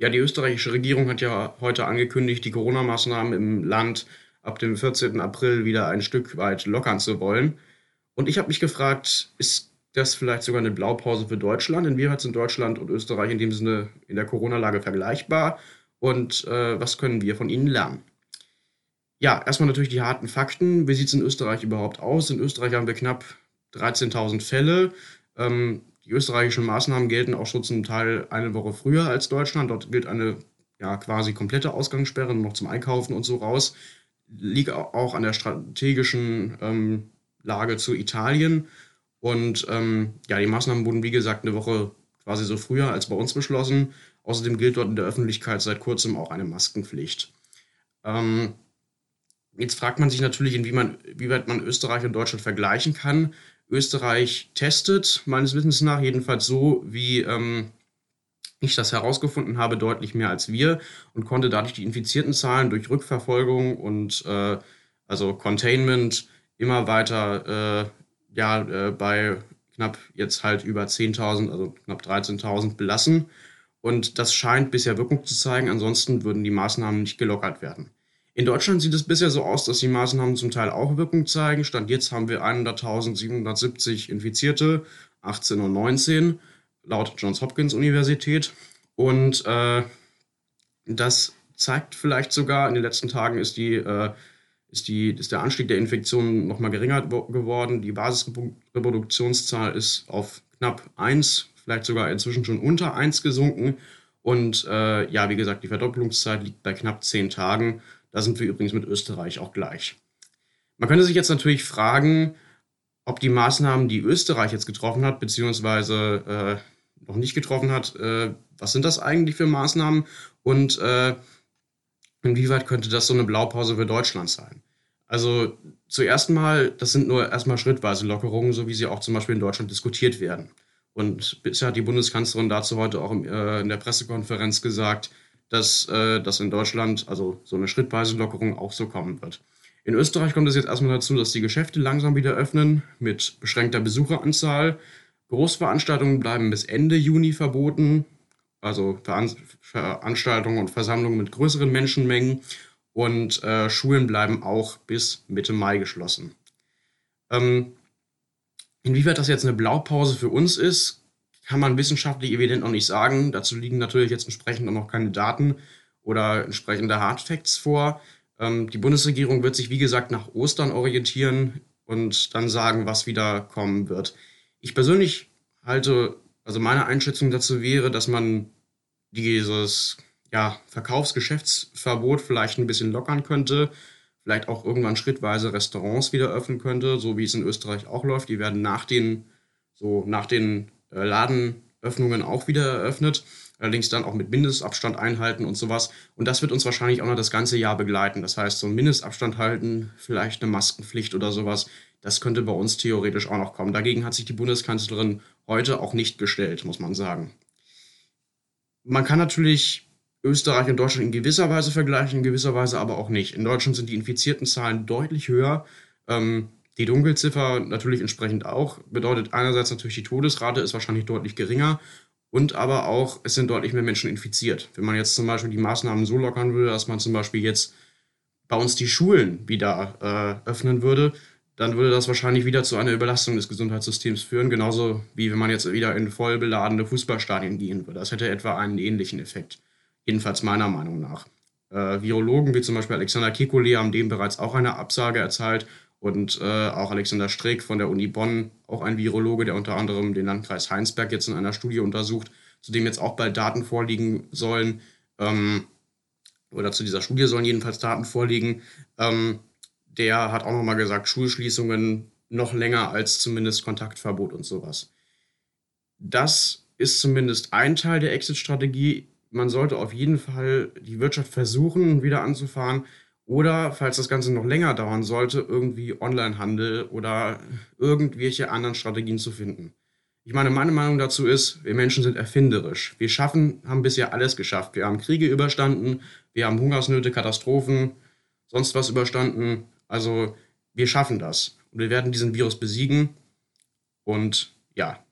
Ja, die österreichische Regierung hat ja heute angekündigt, die Corona-Maßnahmen im Land ab dem 14. April wieder ein Stück weit lockern zu wollen. Und ich habe mich gefragt, ist das vielleicht sogar eine Blaupause für Deutschland? Inwieweit sind Deutschland und Österreich in dem Sinne in der Corona-Lage vergleichbar? Und äh, was können wir von ihnen lernen? Ja, erstmal natürlich die harten Fakten. Wie sieht es in Österreich überhaupt aus? In Österreich haben wir knapp 13.000 Fälle. Ähm, die österreichischen Maßnahmen gelten auch schon zum Teil eine Woche früher als Deutschland. Dort gilt eine ja, quasi komplette Ausgangssperre noch zum Einkaufen und so raus. Liegt auch an der strategischen ähm, Lage zu Italien. Und ähm, ja, die Maßnahmen wurden, wie gesagt, eine Woche quasi so früher als bei uns beschlossen. Außerdem gilt dort in der Öffentlichkeit seit kurzem auch eine Maskenpflicht. Ähm, jetzt fragt man sich natürlich, inwieweit man Österreich und Deutschland vergleichen kann. Österreich testet, meines Wissens nach, jedenfalls so, wie ähm, ich das herausgefunden habe, deutlich mehr als wir und konnte dadurch die infizierten Zahlen durch Rückverfolgung und äh, also Containment immer weiter äh, ja, äh, bei knapp jetzt halt über 10.000, also knapp 13.000 belassen. Und das scheint bisher Wirkung zu zeigen, ansonsten würden die Maßnahmen nicht gelockert werden. In Deutschland sieht es bisher so aus, dass die Maßnahmen zum Teil auch Wirkung zeigen. Stand jetzt haben wir 100.770 Infizierte, 18 und 19, laut Johns Hopkins Universität. Und äh, das zeigt vielleicht sogar, in den letzten Tagen ist, die, äh, ist, die, ist der Anstieg der Infektionen nochmal geringer geworden. Die Basisreproduktionszahl ist auf knapp 1, vielleicht sogar inzwischen schon unter 1 gesunken. Und äh, ja, wie gesagt, die Verdopplungszeit liegt bei knapp 10 Tagen. Da sind wir übrigens mit Österreich auch gleich. Man könnte sich jetzt natürlich fragen, ob die Maßnahmen, die Österreich jetzt getroffen hat, beziehungsweise äh, noch nicht getroffen hat, äh, was sind das eigentlich für Maßnahmen und äh, inwieweit könnte das so eine Blaupause für Deutschland sein? Also zuerst mal, das sind nur erstmal schrittweise Lockerungen, so wie sie auch zum Beispiel in Deutschland diskutiert werden. Und bisher hat die Bundeskanzlerin dazu heute auch äh, in der Pressekonferenz gesagt, dass äh, das in Deutschland, also so eine schrittweise Lockerung auch so kommen wird. In Österreich kommt es jetzt erstmal dazu, dass die Geschäfte langsam wieder öffnen mit beschränkter Besucheranzahl. Großveranstaltungen bleiben bis Ende Juni verboten, also Veranstaltungen und Versammlungen mit größeren Menschenmengen. Und äh, Schulen bleiben auch bis Mitte Mai geschlossen. Ähm, inwieweit das jetzt eine Blaupause für uns ist, kann man wissenschaftlich evident noch nicht sagen. Dazu liegen natürlich jetzt entsprechend auch noch keine Daten oder entsprechende Hardfacts vor. Ähm, die Bundesregierung wird sich, wie gesagt, nach Ostern orientieren und dann sagen, was wieder kommen wird. Ich persönlich halte, also meine Einschätzung dazu wäre, dass man dieses ja, Verkaufsgeschäftsverbot vielleicht ein bisschen lockern könnte, vielleicht auch irgendwann schrittweise Restaurants wieder öffnen könnte, so wie es in Österreich auch läuft. Die werden nach den, so nach den Ladenöffnungen auch wieder eröffnet. Allerdings dann auch mit Mindestabstand einhalten und sowas. Und das wird uns wahrscheinlich auch noch das ganze Jahr begleiten. Das heißt, so ein Mindestabstand halten, vielleicht eine Maskenpflicht oder sowas, das könnte bei uns theoretisch auch noch kommen. Dagegen hat sich die Bundeskanzlerin heute auch nicht gestellt, muss man sagen. Man kann natürlich Österreich und Deutschland in gewisser Weise vergleichen, in gewisser Weise aber auch nicht. In Deutschland sind die infizierten Zahlen deutlich höher. Ähm, die Dunkelziffer natürlich entsprechend auch. Bedeutet einerseits natürlich, die Todesrate ist wahrscheinlich deutlich geringer und aber auch, es sind deutlich mehr Menschen infiziert. Wenn man jetzt zum Beispiel die Maßnahmen so lockern würde, dass man zum Beispiel jetzt bei uns die Schulen wieder äh, öffnen würde, dann würde das wahrscheinlich wieder zu einer Überlastung des Gesundheitssystems führen, genauso wie wenn man jetzt wieder in voll beladene Fußballstadien gehen würde. Das hätte etwa einen ähnlichen Effekt, jedenfalls meiner Meinung nach. Äh, Virologen wie zum Beispiel Alexander Kekulé haben dem bereits auch eine Absage erteilt und äh, auch Alexander Streeck von der Uni Bonn, auch ein Virologe, der unter anderem den Landkreis Heinsberg jetzt in einer Studie untersucht, zu dem jetzt auch bald Daten vorliegen sollen, ähm, oder zu dieser Studie sollen jedenfalls Daten vorliegen. Ähm, der hat auch nochmal gesagt, Schulschließungen noch länger als zumindest Kontaktverbot und sowas. Das ist zumindest ein Teil der Exit-Strategie. Man sollte auf jeden Fall die Wirtschaft versuchen, wieder anzufahren. Oder, falls das Ganze noch länger dauern sollte, irgendwie Onlinehandel oder irgendwelche anderen Strategien zu finden. Ich meine, meine Meinung dazu ist, wir Menschen sind erfinderisch. Wir schaffen, haben bisher alles geschafft. Wir haben Kriege überstanden, wir haben Hungersnöte, Katastrophen, sonst was überstanden. Also wir schaffen das. Und wir werden diesen Virus besiegen. Und ja,